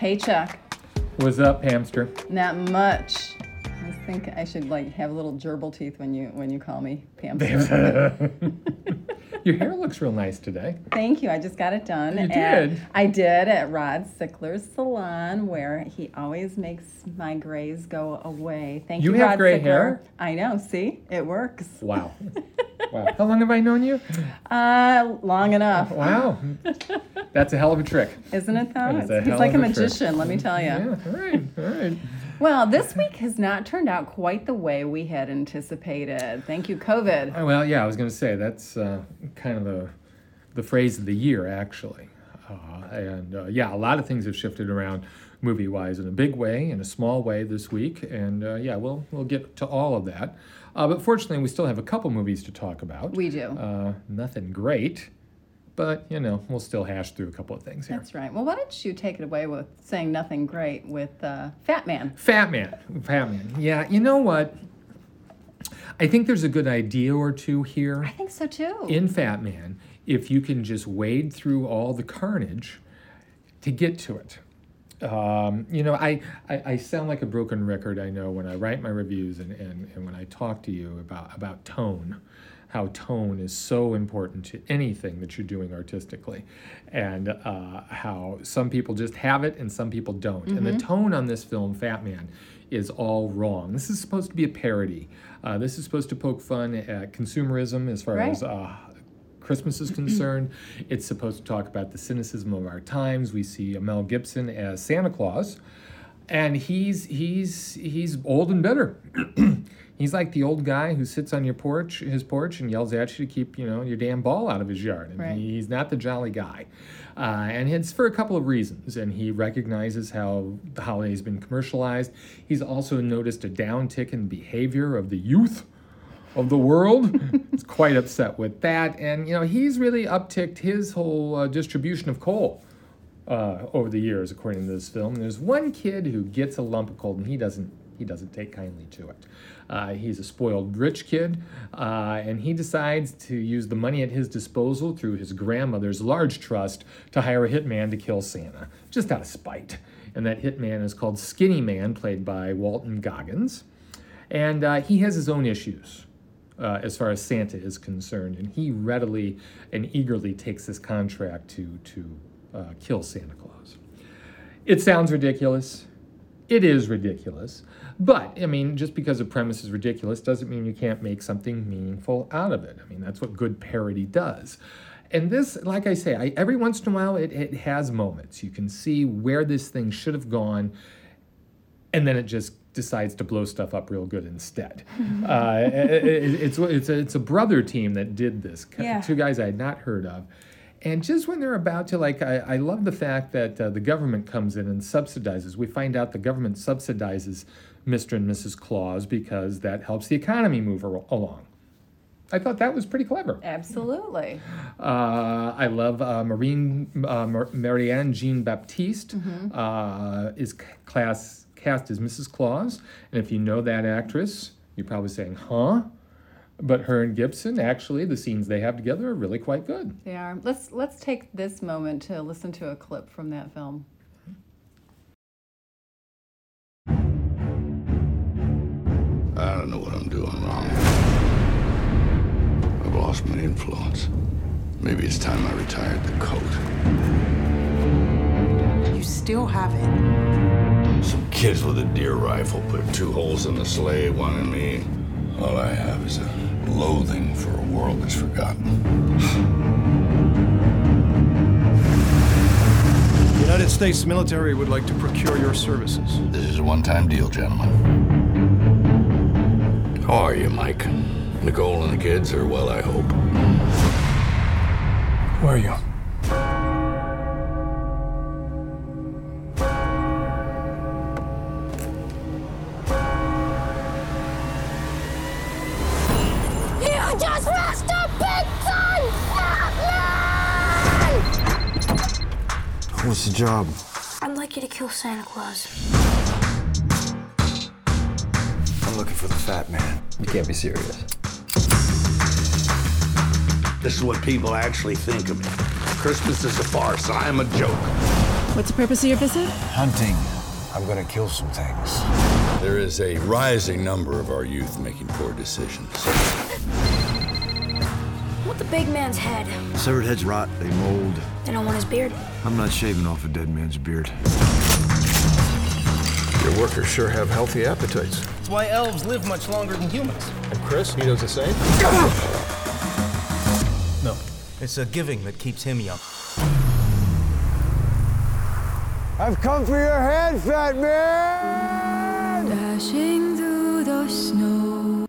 Hey, Chuck. What's up, hamster? Not much. I think I should like have a little gerbil teeth when you when you call me hamster. Your hair looks real nice today. Thank you. I just got it done. You did? I did at Rod Sickler's salon, where he always makes my grays go away. Thank You you, have Rod gray Sickler. hair? I know. See, it works. Wow. wow. How long have I known you? Uh, long enough, Wow. That's a hell of a trick. isn't it? Though That is a he's like a of a trick. magician. Let me tell you. Yeah, all right, all right. Well, this week has not turned out quite the way we had anticipated. Thank you, COVID. Uh, Well, yeah, I was going to say that's uh, kind of the the phrase of the year, actually. Uh, and uh, yeah, a lot of things have shifted around movie-wise in a big way, in a small way this week, and uh, yeah, we'll we'll get to all of that. Uh, but fortunately, we still have a couple movies to talk about. We do. Uh, nothing great, but you know, we'll still hash through a couple of things here. That's right. Well, why don't you take it away with saying nothing great with uh, Fat Man? Fat Man. Fat Man. Yeah, you know what? I think there's a good idea or two here. I think so too. in Fat Man if you can just wade through all the carnage to get to it. Um, you know, I, I, I sound like a broken record, I know, when I write my reviews and, and, and when I talk to you about, about tone, how tone is so important to anything that you're doing artistically, and uh, how some people just have it and some people don't. And the tone on this film, Fat Man, is all wrong. This is supposed to be a parody. Uh, this is supposed to poke fun at consumerism as far Right. as uh, Christmas is concerned. It's supposed to talk about the cynicism of our times. We see Mel Gibson as Santa Claus, and he's he's he's old and bitter. he's like the old guy who sits on your porch, his porch, and yells at you to keep you know your damn ball out of his yard. And Right. he's not the jolly guy, uh, and it's for a couple of reasons. And he recognizes how the holiday's been commercialized. He's also noticed a downtick in behavior of the youth of the world. is quite upset with that, and you know he's really upticked his whole uh, distribution of coal uh, over the years, according to this film. There's one kid who gets a lump of coal, and he doesn't he doesn't take kindly to it. Uh, he's a spoiled rich kid, uh, and he decides to use the money at his disposal through his grandmother's large trust to hire a hitman to kill Santa, just out of spite. And that hitman is called Skinny Man, played by Walton Goggins. And uh, he has his own issues uh, as far as Santa is concerned, and he readily and eagerly takes this contract to to uh, kill Santa Claus. It sounds ridiculous. It is ridiculous, but I mean, just because a premise is ridiculous doesn't mean you can't make something meaningful out of it. I mean, that's what good parody does. And this, like I say, I, every once in a while it, it has moments. You can see where this thing should have gone, and then it just decides to blow stuff up real good instead. uh, it- it- it's it's a, it's a brother team that did this. Yeah. Two guys I had not heard of. And just when they're about to, like, I, I love the fact that uh, the government comes in and subsidizes. We find out the government subsidizes Mr. and Mrs. Claus because that helps the economy move ar- along. I thought that was pretty clever. Absolutely. Uh, I love uh, Marine uh, Mar- Marianne Jean Baptiste uh, is class cast as Mrs. Claus, and if you know that actress, you're probably saying, "Huh?" But her and Gibson, actually, the scenes they have together are really quite good. They are. Let's let's take this moment to listen to a clip from that film. I don't know what I'm doing wrong. I've lost my influence. Maybe it's time I retired the coat. You still have it. Some kids with a deer rifle put two holes in the sleigh, one in me. All I have is a loathing for a world that's forgotten. The United States military would like to procure your services. This is a one-time deal, gentlemen. How are you, Mike? Nicole and the kids are well, I hope. Where are you? You What's the job? I'd like you to kill Santa Claus. I'm looking for the fat man. You can't be serious. This is what people actually think of me. Christmas is a farce. I am a joke. What's the purpose of your visit? Hunting. I'm gonna kill some things. There is a rising number of our youth making poor decisions. Want the big man's head. Severed heads rot, they mold. They don't want his beard. I'm not shaving off a dead man's beard. Your workers sure have healthy appetites. That's why elves live much longer than humans. And Chris, he does the same? No, it's a giving that keeps him young. I've come for your head, fat man! Dashing through the snow.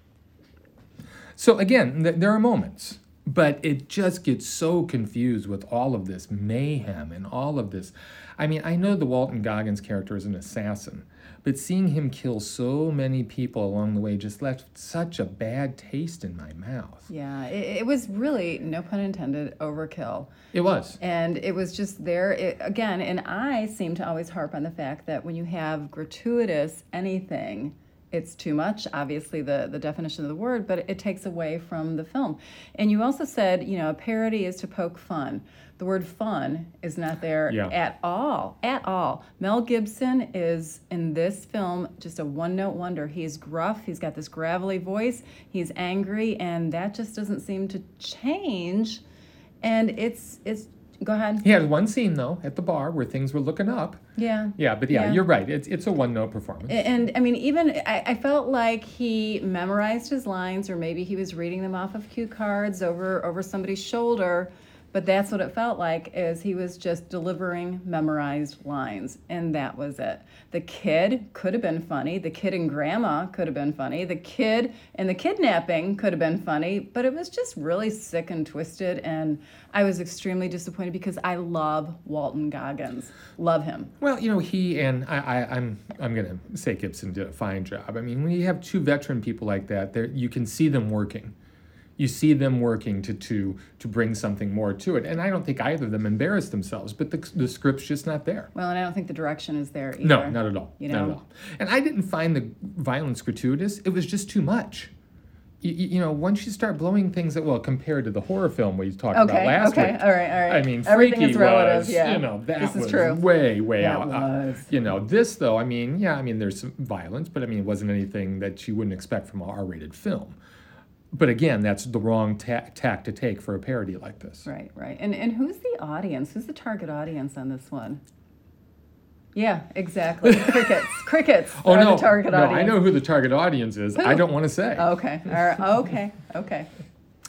So again, th- there are moments, but it just gets so confused with all of this mayhem and all of this. I mean, I know the Walton Goggins character is an assassin, but seeing him kill so many people along the way just left such a bad taste in my mouth. Yeah, it, it was really, no pun intended, overkill. It was. And it was just there it, again. And I seem to always harp on the fact that when you have gratuitous anything, it's too much. Obviously, the the definition of the word, but it takes away from the film. And you also said, you know, a parody is to poke fun. The word fun is not there Yeah. at all. At all. Mel Gibson is in this film just a one note wonder. He's gruff, he's got this gravelly voice, he's angry, and that just doesn't seem to change. And it's it's go ahead. He had one scene though at the bar where things were looking up. Yeah. Yeah, but yeah, Yeah. you're right. It's it's a one note performance. And I mean, even I, I felt like he memorized his lines, or maybe he was reading them off of cue cards over over somebody's shoulder. But that's what it felt like, is he was just delivering memorized lines, and that was it. The kid could have been funny. The kid and grandma could have been funny. The kid and the kidnapping could have been funny, but it was just really sick and twisted. And I was extremely disappointed because I love Walton Goggins, love him. Well, you know, he and I, I, I'm I'm gonna say Gibson did a fine job. I mean, when you have two veteran people like that, there you can see them working. You see them working to to to bring something more to it, and I don't think either of them embarrassed themselves. But the the script's just not there. Well, and I don't think the direction is there either. No, not at all. You Not at all. And I didn't find the violence gratuitous. It was just too much. You, you know, once you start blowing things that well, compared to the horror film we talked about Okay, last okay, week. all right, all right. I mean, Everything Freaky is relative, was, yeah. you know, that This is was true. way, way That out. uh, was. you know, this though, I mean, yeah, I mean, there's some violence, but I mean, it wasn't anything that you wouldn't expect from a R-rated film. But again, that's the wrong ta- tack to take for a parody like this. Right, right. And and who's the audience? Who's the target audience on this one? Yeah, exactly. crickets. Crickets. Oh no, the target no, audience. I know who the target audience is. I don't want to say. Okay. All right. Okay. Okay.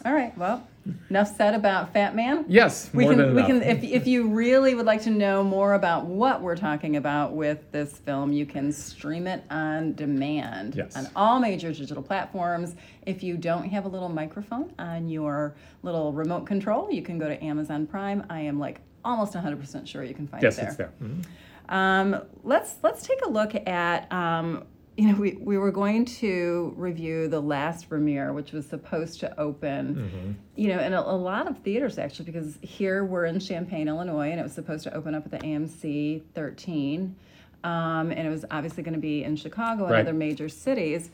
All right. Well, enough said about Fat Man. Yes, We can we can if if you really would like to know more about what we're talking about with this film, you can stream it on demand Yes. on all major digital platforms. If you don't have a little microphone on your little remote control, you can go to Amazon Prime. I am like almost 100% sure you can find yes, it there. it's there. Mhm. Um, let's let's take a look at um, you know we, we were going to review the last premiere, which was supposed to open, you know, in a, a lot of theaters actually, because here we're in Champaign, Illinois, and it was supposed to open up at the AMC 13, um, and it was obviously going to be in Chicago and Right. other major cities.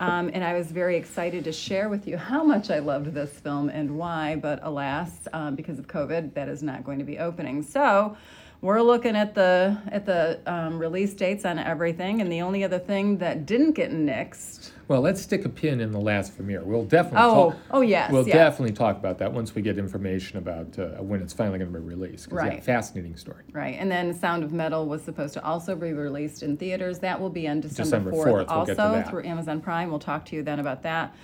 Um, and I was very excited to share with you how much I loved this film and why, but alas, um, because of COVID, that is not going to be opening. So we're looking at the at the um, release dates on everything, and the only other thing that didn't get nixed. Well, let's stick a pin in the last premiere. We'll definitely. Oh, talk, oh, yes, We'll yeah. definitely talk about that once we get information about uh, when it's finally going to be released. 'cause, yeah, Right. fascinating story. Right, and then Sound of Metal was supposed to also be released in theaters. That will be on December December 4th, 4th, we'll also that. through Amazon Prime. We'll talk to you then about that.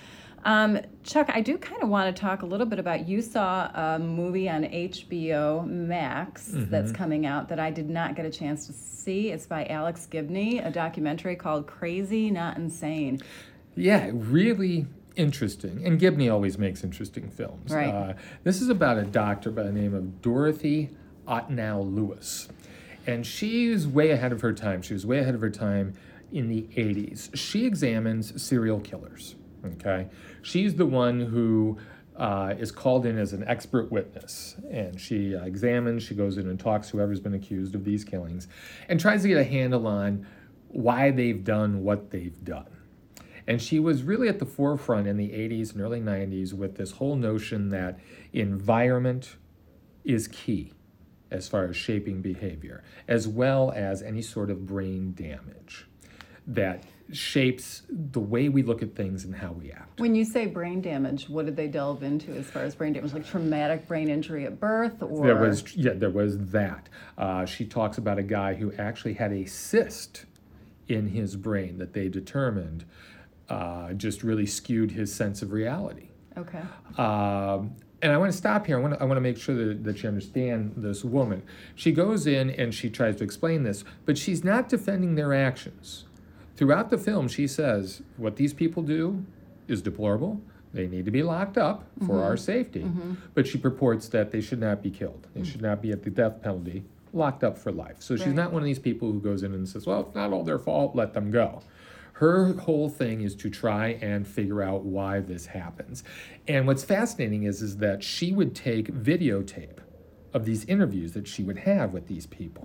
Um, Chuck, I do kind of want to talk a little bit about you saw a movie on HBO Max Mm-hmm. that's coming out that I did not get a chance to see. It's by Alex Gibney, a documentary called Crazy Not Insane. Yeah, really interesting. And Gibney always makes interesting films. Right. Uh, this is about a doctor by the name of Dorothy Otnow Lewis. And she's way ahead of her time. She was way ahead of her time in the 80s. She examines serial killers. Okay. She's the one who uh, is called in as an expert witness. And she uh, examines, she goes in and talks to whoever's been accused of these killings and tries to get a handle on why they've done what they've done. And she was really at the forefront in the 80s and early 90s with this whole notion that environment is key. as far as shaping behavior, as well as any sort of brain damage that shapes the way we look at things and how we act. When you say brain damage, what did they delve into as far as brain damage? Like traumatic brain injury at birth, or There was yeah, there was that. Uh, she talks about a guy who actually had a cyst in his brain that they determined uh, just really skewed his sense of reality. okay. Um, and I want to stop here. I want to, I want to make sure that, that you understand this woman. She goes in and she tries to explain this, but she's not defending their actions. Throughout the film, she says what these people do is deplorable. They need to be locked up for mm-hmm. our safety. Mm-hmm. But she purports that they should not be killed. They mm. should not be at the death penalty, locked up for life. So she's not one of these people who goes in and says, well, it's not all their fault, let them go. Her whole thing is to try and figure out why this happens. And what's fascinating is, is that she would take videotape of these interviews that she would have with these people,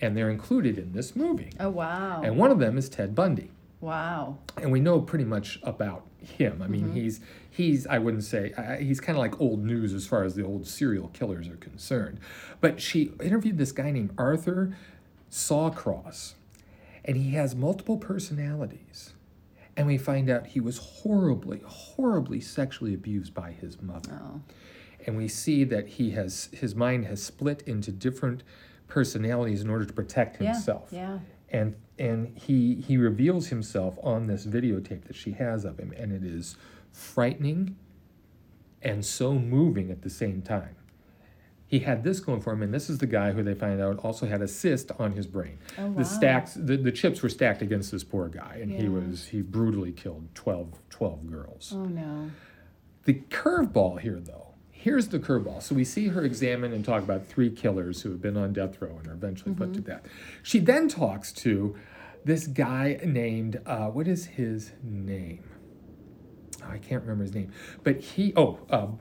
and they're included in this movie. Oh wow. And one of them is Ted Bundy wow. and we know pretty much about him. I mean, he's he's I wouldn't say uh, he's kind of like old news as far as the old serial killers are concerned. But she interviewed this guy named Arthur Shawcross, and he has multiple personalities. And we find out he was horribly, horribly sexually abused by his mother. And we see that he has his mind has split into different personalities in order to protect himself Yeah. yeah. and and he he reveals himself on this videotape that she has of him and it is frightening and so moving at the same time he had this going for him and this is the guy who they find out also had a cyst on his brain Oh, wow. the stacks the, the chips were stacked against this poor guy and he was he brutally killed 12 12 girls Oh no. the curveball here, though, here's the curveball. So we see her examine and talk about three killers who have been on death row and are eventually put to death. She then talks to this guy named, uh, what is his name? Oh, I can't remember his name. But he, oh, um,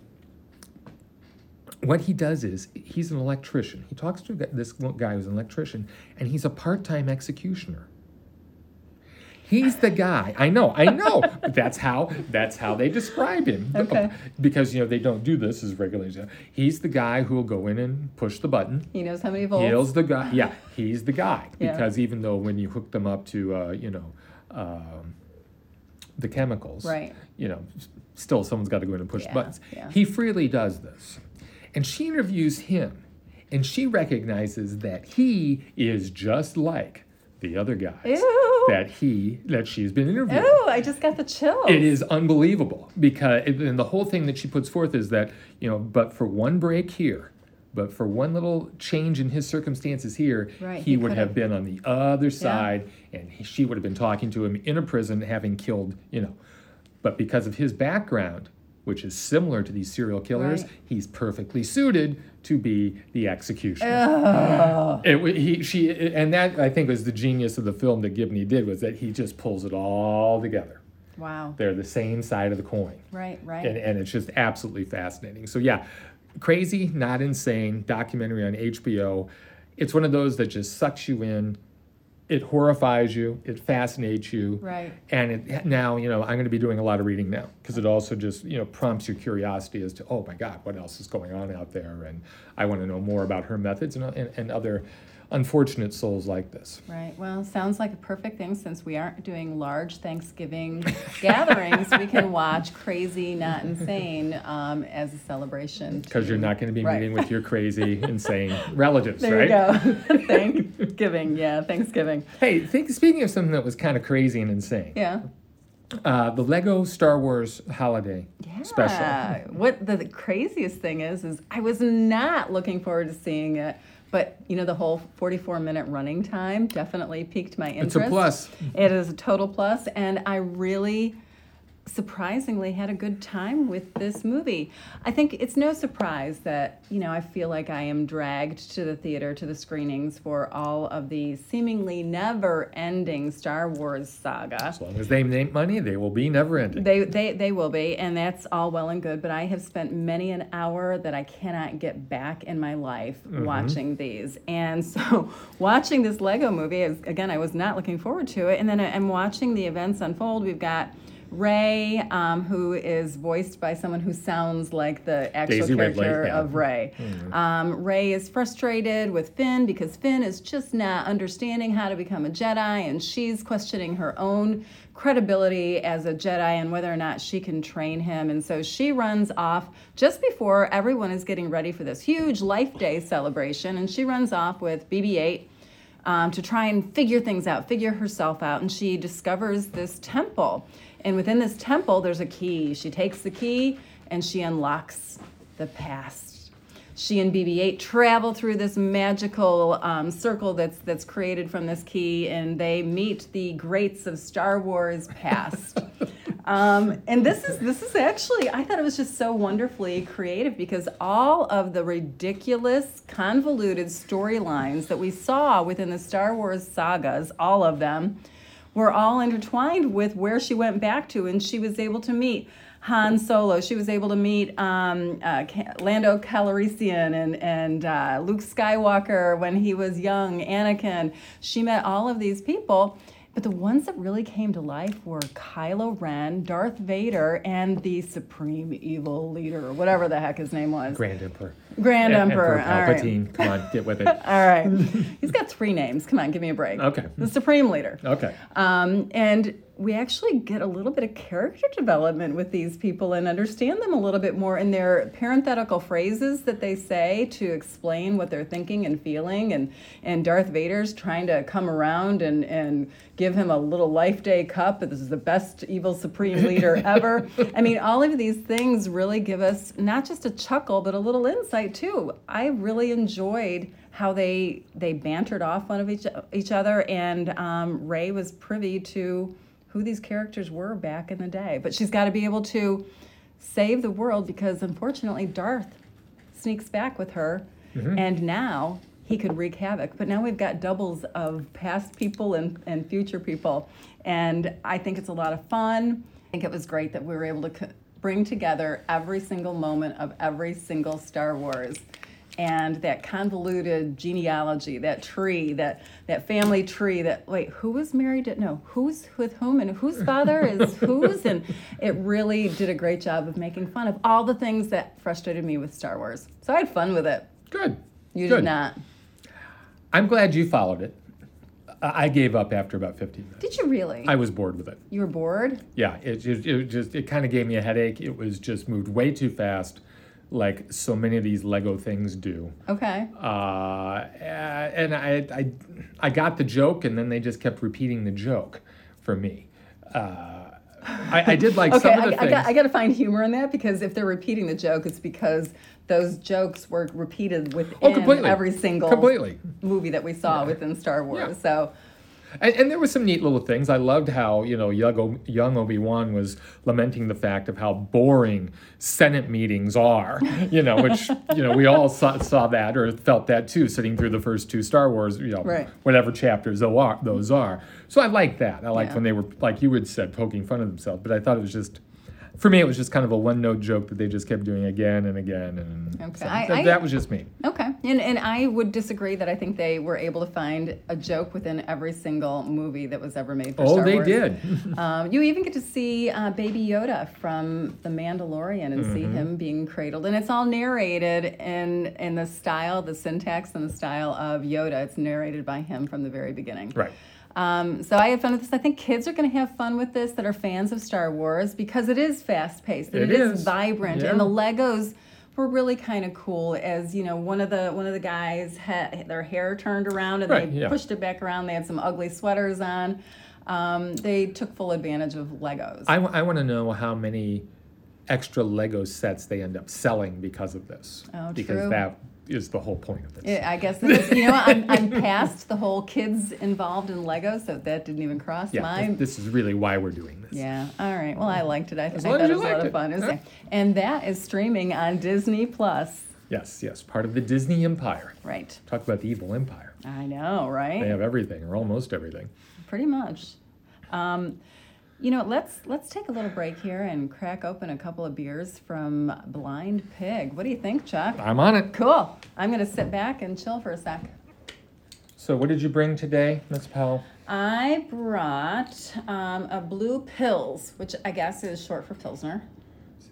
what he does is he's an electrician. He talks to this guy who's an electrician, and he's a part time executioner. He's the guy. I know, I know. that's how that's how they describe him. Okay. Because you know they don't do this as regularly. He's the guy who will go in and push the button. He knows how many volts. He's the guy. Yeah, he's the guy. Yeah. Because even though when you hook them up to, uh, you know, um, the chemicals, Right. You know, still someone's got to go in and push Yeah, the buttons. yeah. He freely does this, and she interviews him, and she recognizes that he is just like the other guys Ew. That he that she's been interviewing. Oh, I just got the chills. It is unbelievable because and the whole thing that she puts forth is that you know, but for one break here, but for one little change in his circumstances here, Right, he, he would could've- been on the other side, and he, she would have been talking to him in a prison, having killed you know, but because of his background, which is similar to these serial killers, Right. he's perfectly suited to be the executioner. It, he, she, and that I think was the genius of the film that Gibney did was that he just pulls it all together. Wow. They're the same side of the coin. Right, right. And, and it's just absolutely fascinating. So, yeah, crazy, not insane documentary on HBO. It's one of those that just sucks you in. It horrifies you. It fascinates you. Right. And it, now, you know, I'm going to be doing a lot of reading now because it also just, you know, prompts your curiosity as to, oh my God, what else is going on out there? And I want to know more about her methods and, and, and other unfortunate souls like this. Right. Well, sounds like a perfect thing since we aren't doing large Thanksgiving gatherings. We can watch Crazy Not Insane um, as a celebration. Because you're not going to be Right. meeting with your crazy, insane relatives, There right? you go. Thanksgiving. Yeah, Thanksgiving. Hey, think, speaking of something that was kind of crazy and insane, Yeah. uh, the Lego Star Wars Holiday Special. Yeah. What the, the craziest thing is, is I was not looking forward to seeing it, but you know the whole 44 minute running time definitely piqued my interest. It's a plus. It is a total plus, and I really surprisingly had a good time with this movie. I think it's no surprise that, you know, I feel like I am dragged to the theater, to the screenings for all of the seemingly never ending Star Wars saga. As long as they make money, they will be never ending. They, they, they will be, and that's all well and good. But I have spent many an hour that I cannot get back in my life mm-hmm. watching these. And so, watching this Lego movie is again, I was not looking forward to it. And then I- I'm watching the events unfold. We've got Rey, um, who is voiced by someone who sounds like the actual Daisy Ridley, character yeah. of Rey. Um, Rey is frustrated with Finn because Finn is just not understanding how to become a Jedi, and she's questioning her own credibility as a Jedi and whether or not she can train him. And so she runs off just before everyone is getting ready for this huge Life Day celebration, and she runs off with BB 8 um, to try and figure things out, figure herself out. And she discovers this temple. And within this temple, there's a key. She takes the key and she unlocks the past. She and BB-8 travel through this magical um, circle that's that's created from this key, and they meet the greats of Star Wars past. Um, and this is this is actually I thought it was just so wonderfully creative because all of the ridiculous, convoluted storylines that we saw within the Star Wars sagas, all of them, were all intertwined with where she went back to, and she was able to meet Han Solo. She was able to meet um, uh, Lando Calrissian and and uh, Luke Skywalker when he was young, Anakin. She met all of these people. But the ones that really came to life were Kylo Ren, Darth Vader, and the Supreme Evil Leader, or whatever the heck his name was. Grand Emperor. Grand E- Emperor. All right. Palpatine. Come on, get with it. All right. He's got three names. Come on, give me a break. Okay. The Supreme Leader. Okay. Um, and we actually get a little bit of character development with these people and understand them a little bit more in their parenthetical phrases that they say to explain what they're thinking and feeling. And, and Darth Vader's trying to come around and, and give him a little life day cup. This is the best evil supreme leader ever. I mean, all of these things really give us not just a chuckle, but a little insight too. I really enjoyed how they they bantered off one of each each other, and um, Rey was privy to who these characters were back in the day. But she's got to be able to save the world because unfortunately Darth sneaks back with her, mm-hmm. and now he could wreak havoc. But now we've got doubles of past people and, and future people, and I think it's a lot of fun. I think it was great that we were able to co- bring together every single moment of every single Star Wars and that convoluted genealogy, that tree, that that family tree. That wait, who was married? To, no, who's with whom, and whose father is whose, and it really did a great job of making fun of all the things that frustrated me with Star Wars. So I had fun with it. Good. You Good. did not. I'm glad you followed it. I I gave up after about 15 minutes. Did you really? I was bored with it. you were bored. Yeah, it just it just it kind of gave me a headache. It was just moved way too fast, like so many of these Lego things do. Okay. Uh, and I, I I got the joke, and then they just kept repeating the joke for me. Uh, I, I did like Okay, some of I, the I, things. got, I got to find humor in that because if they're repeating the joke, it's because those jokes were repeated within Oh, every single Completely. movie that we saw within Star Wars. Yeah. So And, and there was some neat little things. I loved how you know young, young Obi Wan was lamenting the fact of how boring Senate meetings are. You know, which you know we all saw, saw that or felt that too, sitting through the first two Star Wars. You know, Right. whatever chapters those are. Those are. So I liked that. I liked Yeah. when they were like you had said, poking fun of themselves. But I thought it was just. For me, it was just kind of a one-note joke that they just kept doing again and again, and Okay. so I- that, I- that was just me. Okay, and and I would disagree that I think they were able to find a joke within every single movie that was ever made for Oh, Star they did. Um, you even get to see uh, Baby Yoda from The Mandalorian and see Mm-hmm. him being cradled, and it's all narrated in in the style, the syntax, and the style of Yoda. It's narrated by him from the very beginning. right. Um, so I had fun with this. I think kids are going to have fun with this that are fans of Star Wars because it is fast paced. It it is. is. vibrant, Yeah. and the Legos were really kind of cool. As you know, one of the one of the guys had their hair turned around and Right, they yeah. pushed it back around. They had some ugly sweaters on. Um, they took full advantage of Legos. I, want to know how many extra Lego sets they end up selling because of this. Oh, because true. that is the whole point of this. Yeah, I guess that is, you know I'm, I'm past the whole kids involved in Legos, so that didn't even cross yeah, my this, this is really why we're doing this. Yeah. All right. Well, I liked it. I, I long thought it was a lot liked of fun. It was- Yeah. And that is streaming on Disney Plus. Yes, yes, part of the Disney empire. Right. Talk about the evil empire. I know, right? They have everything, or almost everything. Pretty much. Um, you know, let's let's take a little break here and crack open a couple of beers from Blind Pig. What do you think, Chuck? I'm on it. Cool. I'm gonna sit back and chill for a sec. So, what did you bring today, Miss Powell? I brought um, a blue pills, which I guess is short for pilsner.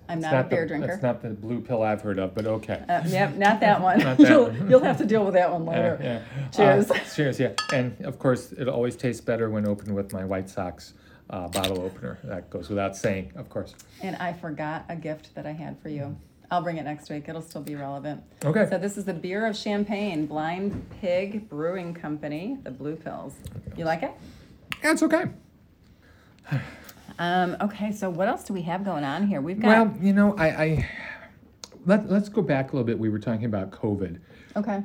I'm It's not, a beer the, drinker. That's not the blue pill I've heard of, but okay. Uh, yep, not that one. Not that you'll, one. you'll have to deal with that one later. yeah. Cheers. Uh, cheers, yeah. And of course, it always tastes better when opened with my White Sox uh, bottle opener. That goes without saying, of course. And I forgot a gift that I had for you. I'll bring it next week. It'll still be relevant. Okay. So this is the beer of Champaign, Blind Pig Brewing Company, the Blue Pills. You like it? Yeah, it's okay. Um, okay, so what else do we have going on here? We've got Well, you know, I, I let, let's go back a little bit. We were talking about COVID. okay.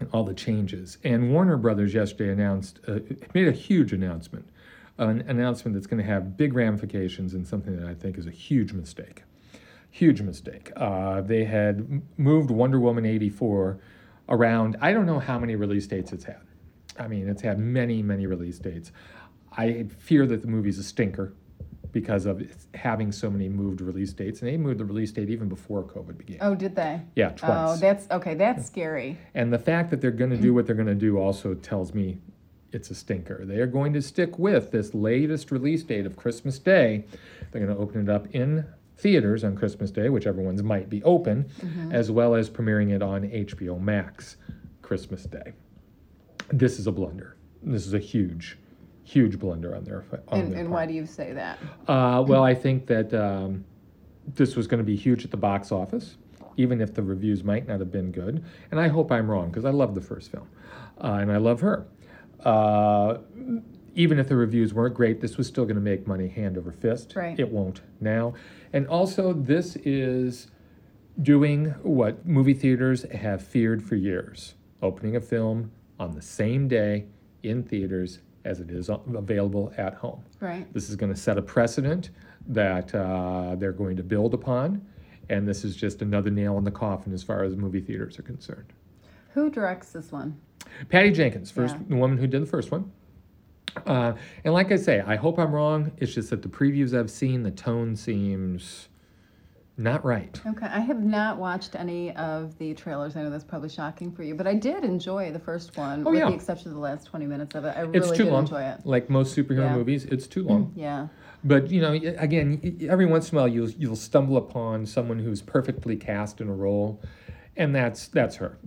and all the changes. And Warner Brothers yesterday announced, uh, made a huge announcement, an announcement that's going to have big ramifications and something that I think is a huge mistake. Huge mistake. Uh, they had moved Wonder Woman 84 around, I don't know how many release dates it's had. I mean, it's had many, many release dates. I fear that the movie's a stinker because of having so many moved release dates. And they moved the release date even before COVID began. Oh, did they? Yeah, twice. Oh, that's okay. That's scary. And the fact that they're going to do what they're going to do also tells me it's a stinker. They are going to stick with this latest release date of Christmas Day. They're going to open it up in theaters on Christmas Day, whichever ones might be open, as well as premiering it on HBO Max Christmas Day. This is a blunder. This is a huge, huge blunder on their on And, their and why do you say that? Uh, well, I think that um, this was going to be huge at the box office, even if the reviews might not have been good. And I hope I'm wrong because I love the first film, uh, and I love her. Uh, even if the reviews weren't great, this was still going to make money hand over fist. Right. It won't now. And also, this is doing what movie theaters have feared for years opening a film on the same day in theaters as it is available at home. Right. This is going to set a precedent that uh, they're going to build upon, and this is just another nail in the coffin as far as movie theaters are concerned. Who directs this one? Patty Jenkins, first Yeah. the woman who did the first one. Uh, and like I say, I hope I'm wrong. It's just that the previews I've seen, the tone seems not right. Okay, I have not watched any of the trailers. I know that's probably shocking for you, but I did enjoy the first one, Oh, with yeah. the exception of the last 20 minutes of it. I It's really too did long. enjoy it. Like most superhero Yeah. movies, it's too long. Yeah. But you know, again, every once in a while you'll you'll stumble upon someone who's perfectly cast in a role, and that's that's her.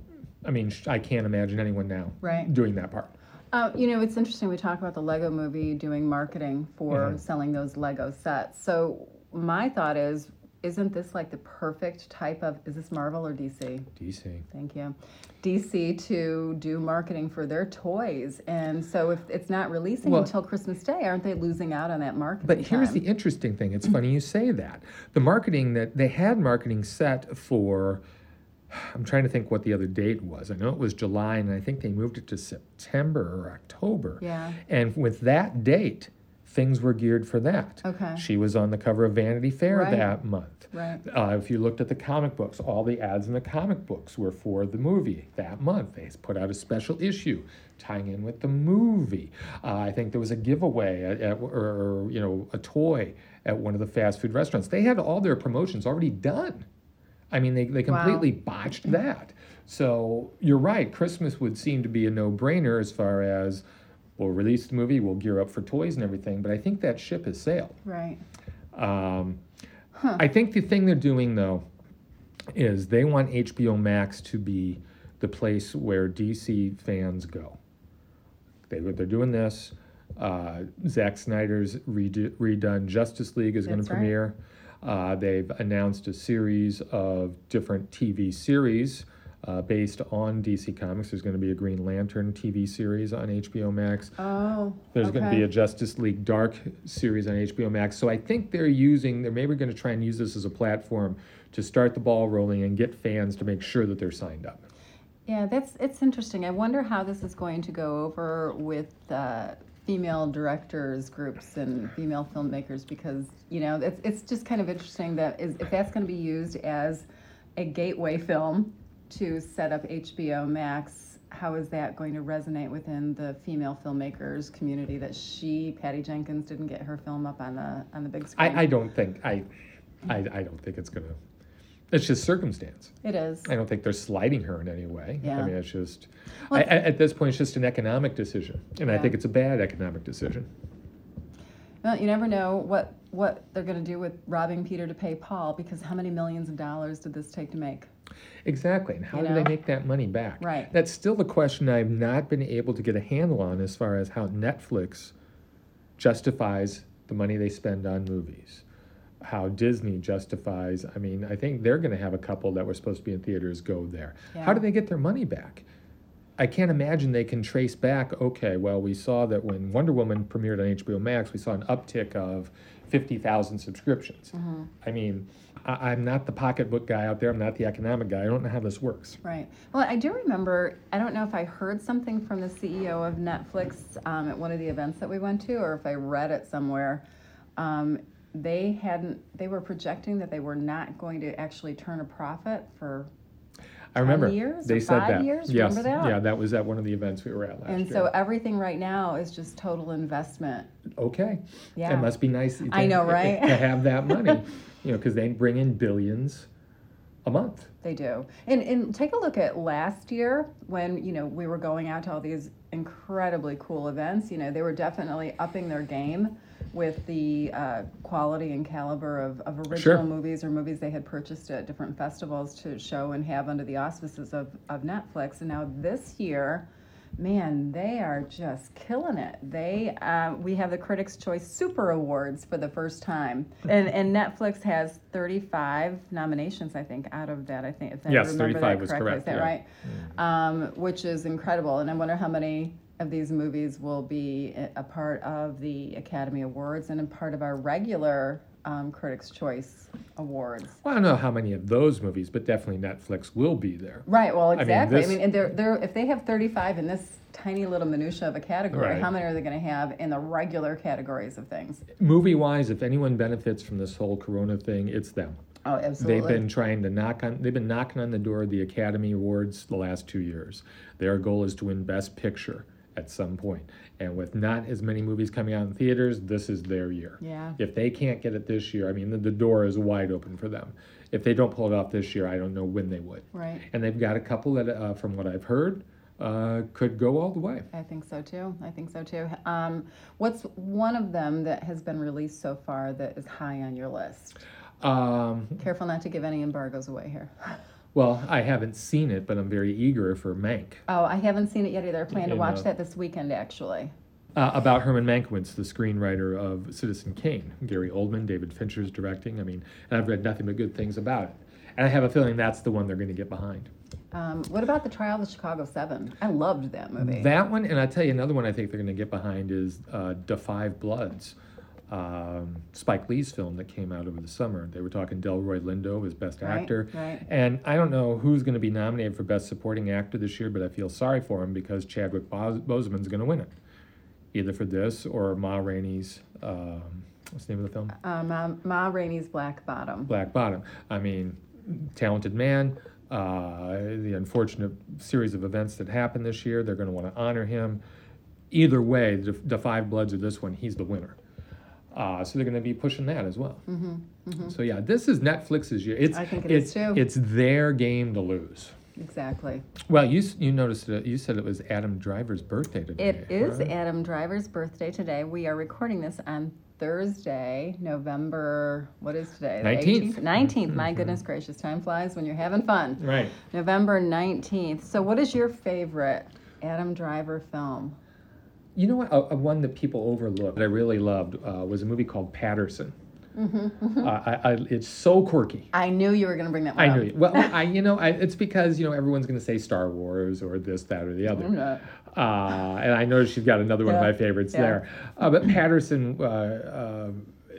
I mean, I can't imagine anyone now Right. doing that part. Uh, you know, it's interesting. We talk about the Lego movie doing marketing for Mm-hmm. selling those Lego sets. So my thought is, isn't this like the perfect type of? Is this Marvel or DC? DC. Thank you. DC to do marketing for their toys, and so if it's not releasing Well- until Christmas Day, aren't they losing out on that marketing? But here's time? the interesting thing. It's funny you say that. The marketing that they had marketing set for. I'm trying to think what the other date was. I know it was July, and I think they moved it to September or October. Yeah. And with that date, things were geared for that. Okay. She was on the cover of Vanity Fair Right. that month. Right. Uh, if you looked at the comic books, all the ads in the comic books were for the movie that month. They put out a special issue tying in with the movie. Uh, I think there was a giveaway at, at, or, or you know a toy at one of the fast food restaurants. They had all their promotions already done. I mean, they, they Wow. completely botched that. So you're right. Christmas would seem to be a no-brainer as far as we'll release the movie, we'll gear up for toys and everything. But I think that ship has sailed. right. Um, I think the thing they're doing though is they want HBO Max to be the place where DC fans go. They they're doing this. Uh, Zack Snyder's redo, redone Justice League is going to premiere. right. Uh, they've announced a series of different TV series uh, based on DC Comics. There's going to be a Green Lantern TV series on HBO Max. Oh. There's going to be a Justice League Dark series on HBO Max. So I think they're using, they're maybe going to try and use this as a platform to start the ball rolling and get fans to make sure that they're signed up. Yeah, that's it's interesting. I wonder how this is going to go over with uh, female directors groups and female filmmakers because you know it's it's just kind of interesting that is if that's going to be used as a gateway film to set up HBO Max. How is that going to resonate within the female filmmakers community that she, Patty Jenkins, didn't get her film up on the on the big screen? I, I don't think, I, I, I don't think it's to It's just circumstance. It is. I don't think they're slighting her in any way. Yeah. I mean, it's just, Well, I, at this point, it's just an economic decision. And I think it's a bad economic decision. Well, you never know what what they're going to do with robbing Peter to pay Paul because how many millions of dollars did this take to make? Exactly. And how You do they make that money back? Right. That's still the question I've not been able to get a handle on as far as how Netflix justifies the money they spend on movies. How Disney justifies, I mean, I think they're going to have a couple that were supposed to be in theaters go there. How do they get their money back? I can't imagine they can trace back, okay, well, we saw that when Wonder Woman premiered on HBO Max, we saw an uptick of 50,000 subscriptions. Mm-hmm. I mean, I, I'm not the pocketbook guy out there, I'm not the economic guy, I don't know how this works. Right. Well, I do remember, I don't know if I heard something from the CEO of Netflix um, at one of the events that we went to, or if I read it somewhere. Um, they hadn't, they were projecting that they were not going to actually turn a profit for, I remember years they said that. years? Yes, Remember that? yeah, that was at one of the events we were at last and year. And so everything right now is just total investment. okay, Yeah. it must be nice. To, I know, right? to have that money, you know, because they bring in billions a month. They do. And and take a look at last year when, you know, we were going out to all these incredibly cool events. You know, they were definitely upping their game with the uh, quality and caliber of, of original Sure. movies or movies they had purchased at different festivals to show and have under the auspices of, of Netflix. And now this year, man, they are just killing it. They uh, we have the Critics' Choice Super Awards for the first time, and and Netflix has 35 nominations, I think, out of that. I think if I Yes, remember 35 that was correctly, correct, is that yeah. right? Um, which is incredible, and I wonder how many of these movies will be a- part of the Academy Awards and a part of our regular um, Critics' Choice Awards. Well, I don't know how many of those movies, but definitely Netflix will be there. Right. Well, exactly. I mean, this- and they're they're if they have 35 in this tiny little minutia of a category, Right. how many are they going to have in the regular categories of things? Movie wise, if anyone benefits from this whole Corona thing, it's them. Oh, absolutely. They've been trying to knock on. They've been knocking on the door of the Academy Awards the last two years. Their goal is to win Best Picture at some point, and with not as many movies coming out in theaters, this is their year. Yeah. If they can't get it this year, I mean, the, the door is wide open for them. If they don't pull it off this year, I don't know when they would. Right. And they've got a couple that, uh, from what I've heard, uh, could go all the way. I think so too. I think so too. Um, what's one of them that has been released so far that is high on your list? Um, Careful not to give any embargoes away here. well, I haven't seen it, but I'm very eager for Mank. Oh, I haven't seen it yet either. I plan to And, watch uh, that this weekend, actually. Uh, about Herman Mankiewicz, the screenwriter of Citizen Kane. Gary Oldman, David Fincher's directing. I mean, and I've read nothing but good things about it. And I have a feeling that's the one they're going to get behind. Um, what about the Trial of the Chicago Seven? I loved that movie. That one, and I'll tell you another one I think they're going to get behind is uh, Da Five Bloods, um, Spike Lee's film that came out over the summer. They were talking Delroy Lindo as Best Right, Actor. right. And I don't know who's going to be nominated for Best Supporting Actor this year, but I feel sorry for him because Chadwick Bos- Boseman's going to win it. Either for this or Ma Rainey's, um, what's the name of the film? uh, Ma, Ma Rainey's Black Bottom. Black Bottom. I mean, talented man. Uh, the unfortunate series of events that happened this year, they're going to want to honor him. Either way, the, the Five Bloods or this one, he's the winner. Uh, so they're going to be pushing that as well. So yeah, this is Netflix's year. It's Mm-hmm, I think it it's, is too. It's their game to lose. Exactly. Well, you you noticed that you said it was Adam Driver's birthday today. It is right? Adam Driver's birthday today. We are recording this on Thursday, November, what is today? The 19th. 19th. My goodness gracious, time flies when you're having fun. Right. November 19th. So, what is your favorite Adam Driver film? You know what? A, a one that people overlook that I really loved uh, was a movie called Paterson. Mm-hmm, Uh, I, I, it's so quirky. I knew you were going to bring that one I up. knew. You. Well, I you know I, it's because you know everyone's going to say Star Wars or this, that, or the other. Not. Uh, and I know she's got another one of my favorites yeah. there. Uh, but Paterson, uh, uh,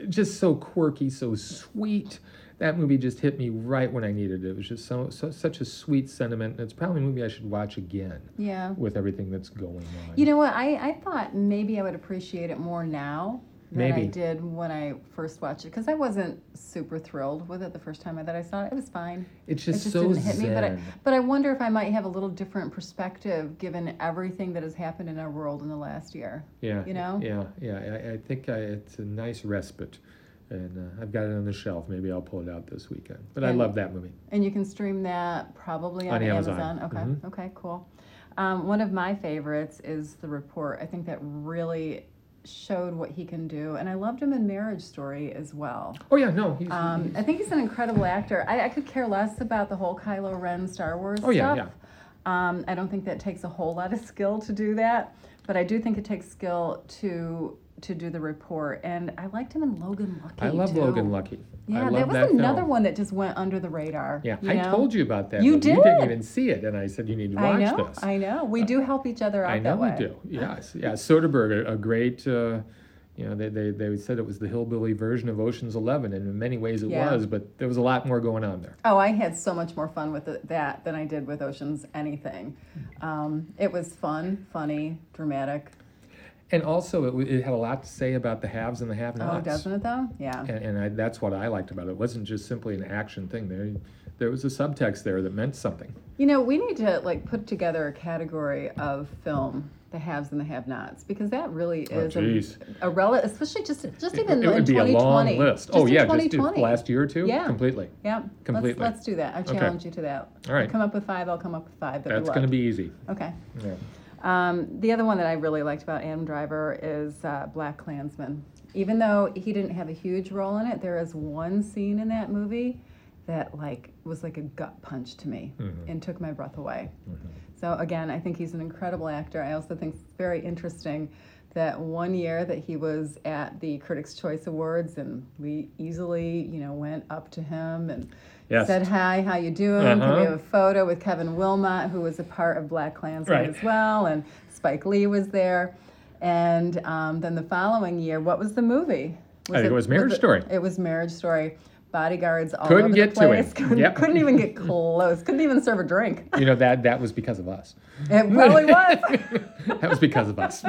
just so quirky, so sweet. That movie just hit me right when I needed it. It was just so, so such a sweet sentiment. And it's probably a movie I should watch again Yeah. with everything that's going on. You know what? I, I thought maybe I would appreciate it more now than I did when I first watched it because I wasn't super thrilled with it the first time that I saw it. It was fine. it's It just, just so didn't hit me, but I, but I wonder if I might have a little different perspective given everything that has happened in our world in the last year. Yeah. You know? Yeah, yeah. I, I think I, it's a nice respite and uh, I've got it on the shelf. Maybe I'll pull it out this weekend. But I love that movie. And you can stream that probably on, On Amazon. Amazon. Okay, Mhm. okay, cool. Um, one of my favorites is The Report. I think that really showed what he can do, and I loved him in Marriage Story as well. Oh yeah, no, he's, Um, he's- I think he's an incredible actor. I, I could care less about the whole Kylo Ren Star Wars Oh, yeah, stuff. Um, I don't think that takes a whole lot of skill to do that, but I do think it takes skill to to do the report. And I liked him in Logan Lucky. I love too. Logan Lucky. I Yeah, that was that another film. one that just went under the radar. Yeah, I know? told you about that. You movie. You didn't even see it, and I said you need to I watch know, this. I know. We do help each other out I know that we do. Yes, yeah. Soderbergh, a, a great. Uh, you know, they, they, they said it was the hillbilly version of Ocean's Eleven, and in many ways it Yeah. was, but there was a lot more going on there. Oh, I had so much more fun with it, that than I did with Ocean's Anything. Um, it was fun, funny, dramatic. And also, it, it had a lot to say about the haves and the have-nots. Oh, doesn't it though? Yeah. And, and I, that's what I liked about it. It wasn't just simply an action thing. There, there was a subtext there that meant something. You know, we need to like put together a category of film, the haves and the have-nots, because that really Oh, is geez. a, a rel- especially just just It, even it in would be a long list. Oh yeah, just 2020. the last year or two. Yeah. completely. Yeah, Completely. Let's, let's do that. I Okay. challenge you to that. All right. Come up with five. I'll come up with five. that That's going to be easy. okay. Yeah. Um, the other one that I really liked about Adam Driver is uh, BlacKkKlansman. Even though he didn't have a huge role in it, there is one scene in that movie that like was like a gut punch to me Mm-hmm. and took my breath away. So again, I think he's an incredible actor. I also think it's very interesting that one year that he was at the Critics' Choice Awards, and we easily, you know, went up to him and Yes. said hi, how you doing? Uh-huh. we have a photo with Kevin Willmott, who was a part of BlacKkKlansman Right. as well, and Spike Lee was there. And um, then the following year, what was the movie? I think it was Marriage it- Story. It was Marriage Story. Bodyguards all Couldn't over get the to place. it. Couldn't, Yep. couldn't even get close. Couldn't even serve a drink. You know that that was because of us. It really was. That was because of us.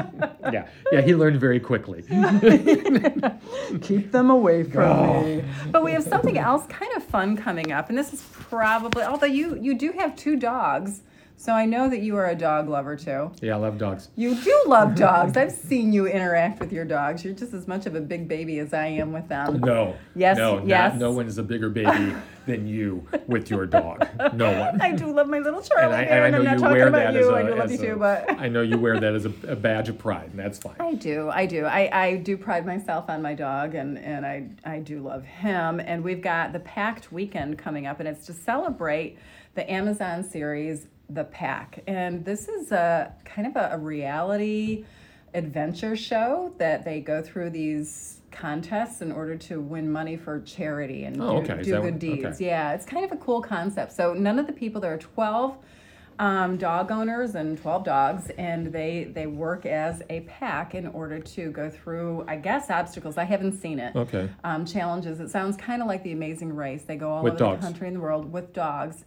yeah, yeah. He learned very quickly. Keep them away from oh. me. But we have something else kind of fun coming up, and this is probably although you you do have two dogs, so I know that you are a dog lover too. Yeah, I love dogs. You do love dogs. I've seen you interact with your dogs. You're just as much of a big baby as I am with them. No. Yes, No. not- yes. no one is a bigger baby than you with your dog. No one. I do love my little And Charlie I, there, and I know I'm you talking wear that as a, I do love you too, but I know you wear that as a, a badge of pride, and that's fine. I do, I do. I, I do pride myself on my dog, and, and I, I do love him. And we've got the Packed Weekend coming up, and it's to celebrate the Amazon series, The Pack. And this is a kind of a, a reality adventure show that they go through these contests in order to win money for charity and Oh, do, okay. Do good what- deeds. okay. Yeah, it's kind of a cool concept. So none of the people there are 12 um, dog owners and 12 dogs, and they they work as a pack in order to go through, I guess, obstacles. I haven't seen it. Okay. Um, challenges. It sounds kind of like the Amazing Race. They go all With over dogs. the country and the world with dogs.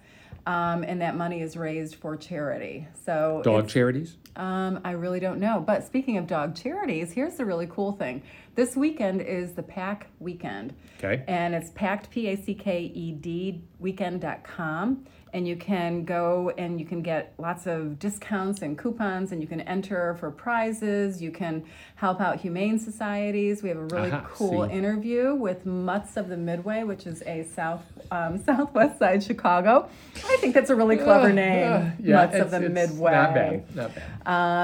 Um, and that money is raised for charity. So Dog charities. um, I really don't know. But speaking of dog charities, here's the really cool thing. This weekend is the Pack Weekend. Okay. And it's packed, P A C K E D, weekend.com. And you can go and you can get lots of discounts and coupons, and you can enter for prizes. You can help out humane societies. We have a really Aha, cool see. interview with Mutts of the Midway, which is a south um, southwest side Chicago. I think that's a really clever name, Uh, yeah, Mutts of the Midway. Not bad. Not bad.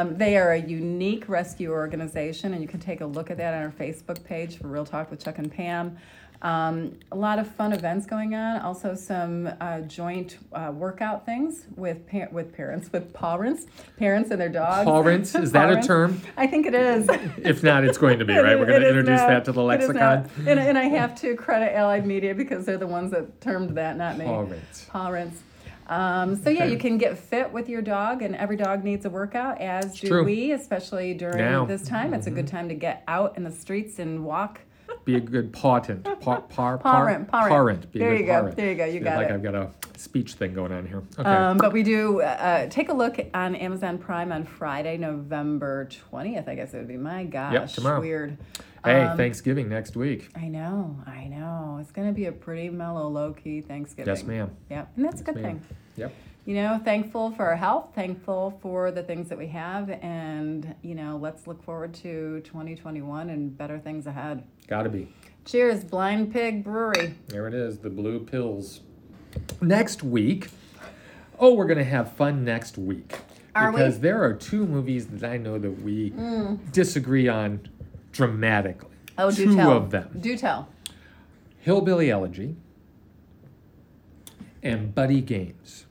Um, they are a unique rescue organization, and you can take a look at that on our Facebook page for Real Talk with Chuck and Pam. Um, a lot of fun events going on. Also, some uh, joint uh, workout things with par- with parents, with parents, parents and their dogs. Parents? Is that a term? I think it is. If not, it's going to be, right? We're going to introduce now. that to the It is now. lexicon. And, and I have to credit Allied Media because they're the ones that termed that, not me. Parents. Parents. Um, so yeah, Okay. you can get fit with your dog, and every dog needs a workout, as do true. we, especially during Now. Mm-hmm. this time. It's a good time to get out in the streets and walk. Be a good parent. Par, par, par, Parent, parent. parent. Be a There you go, parent. there you go, you got like it. I've got a speech thing going on here. Okay. Um, but we do uh, take a look on Amazon Prime on Friday, November twentieth. I guess it would be. My gosh, Yep. tomorrow. weird. hey, um, Thanksgiving next week. I know, I know. It's gonna be a pretty mellow, low key Thanksgiving. Yes, ma'am. Yeah, and that's a good thing. Yep. You know, thankful for our health, thankful for the things that we have, and, you know, let's look forward to 2021 and better things ahead. Got to be. Cheers, Blind Pig Brewery. There it is, the blue pills. Next week, oh, we're to have fun next week. Are we? because there are two movies that I know that we mm. disagree on dramatically. Oh, do two tell. of them Do tell. Hillbilly Elegy and Buddy Games.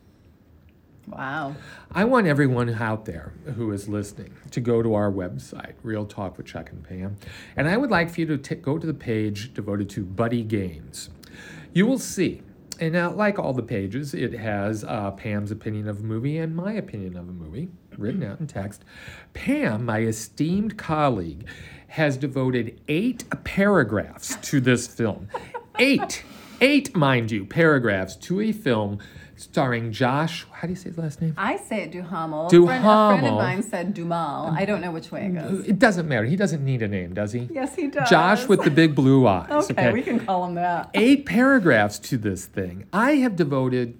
Wow. I want everyone out there who is listening to go to our website, Real Talk with Chuck and Pam, and I would like for you to t- go to the page devoted to Buddy Games. You will see, and now, like all the pages, it has uh, Pam's opinion of a movie and my opinion of a movie written out in text. Pam, my esteemed colleague, has devoted eight paragraphs to this film. Eight, eight, mind you, paragraphs to a film starring Josh. How do you say his last name? I say it Duhamel. A friend, a friend of Duhamel. mine said Dumal. I don't know which way it goes. It doesn't matter. He doesn't need a name, does he? Yes, he does. Josh with the big blue eyes. Okay, we can call him that. Eight paragraphs to this thing. I have devoted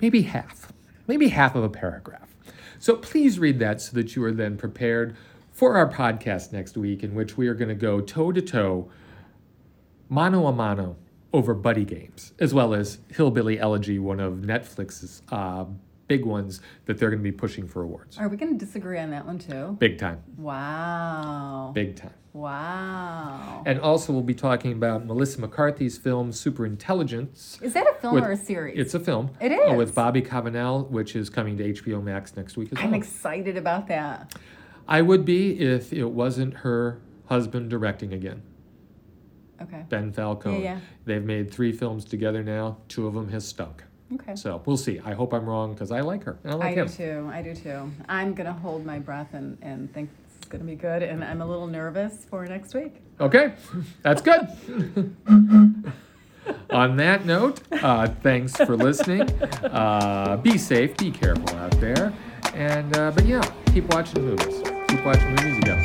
maybe half, maybe half of a paragraph. So please read that so that you are then prepared for our podcast next week, in which we are going to go toe to toe, mano a mano, over buddy games, as well as Hillbilly Elegy, one of Netflix's uh, big ones that they're going to be pushing for awards. Are we going to disagree on that one too? Big time. Wow. Big time. Wow. And also, we'll be talking about Melissa McCarthy's film Superintelligence. Is that a film with- or a series? It's a film. It is. uh, is. with Bobby Cannavale, which is coming to HBO Max next week as I'm well. excited about that. I would be if it wasn't her husband directing again, Okay. Ben Falcone. Yeah, yeah. They've made three films together now. Two of them has stunk. Okay. So we'll see. I hope I'm wrong because I like her. I like I him. do too. I do too. I'm going to hold my breath and, and think it's going to be good. And I'm a little nervous for next week. Okay, that's good. On that note, uh, thanks for listening. Uh, be safe, be careful out there, and uh, but yeah, keep watching movies. Keep watching movies. You got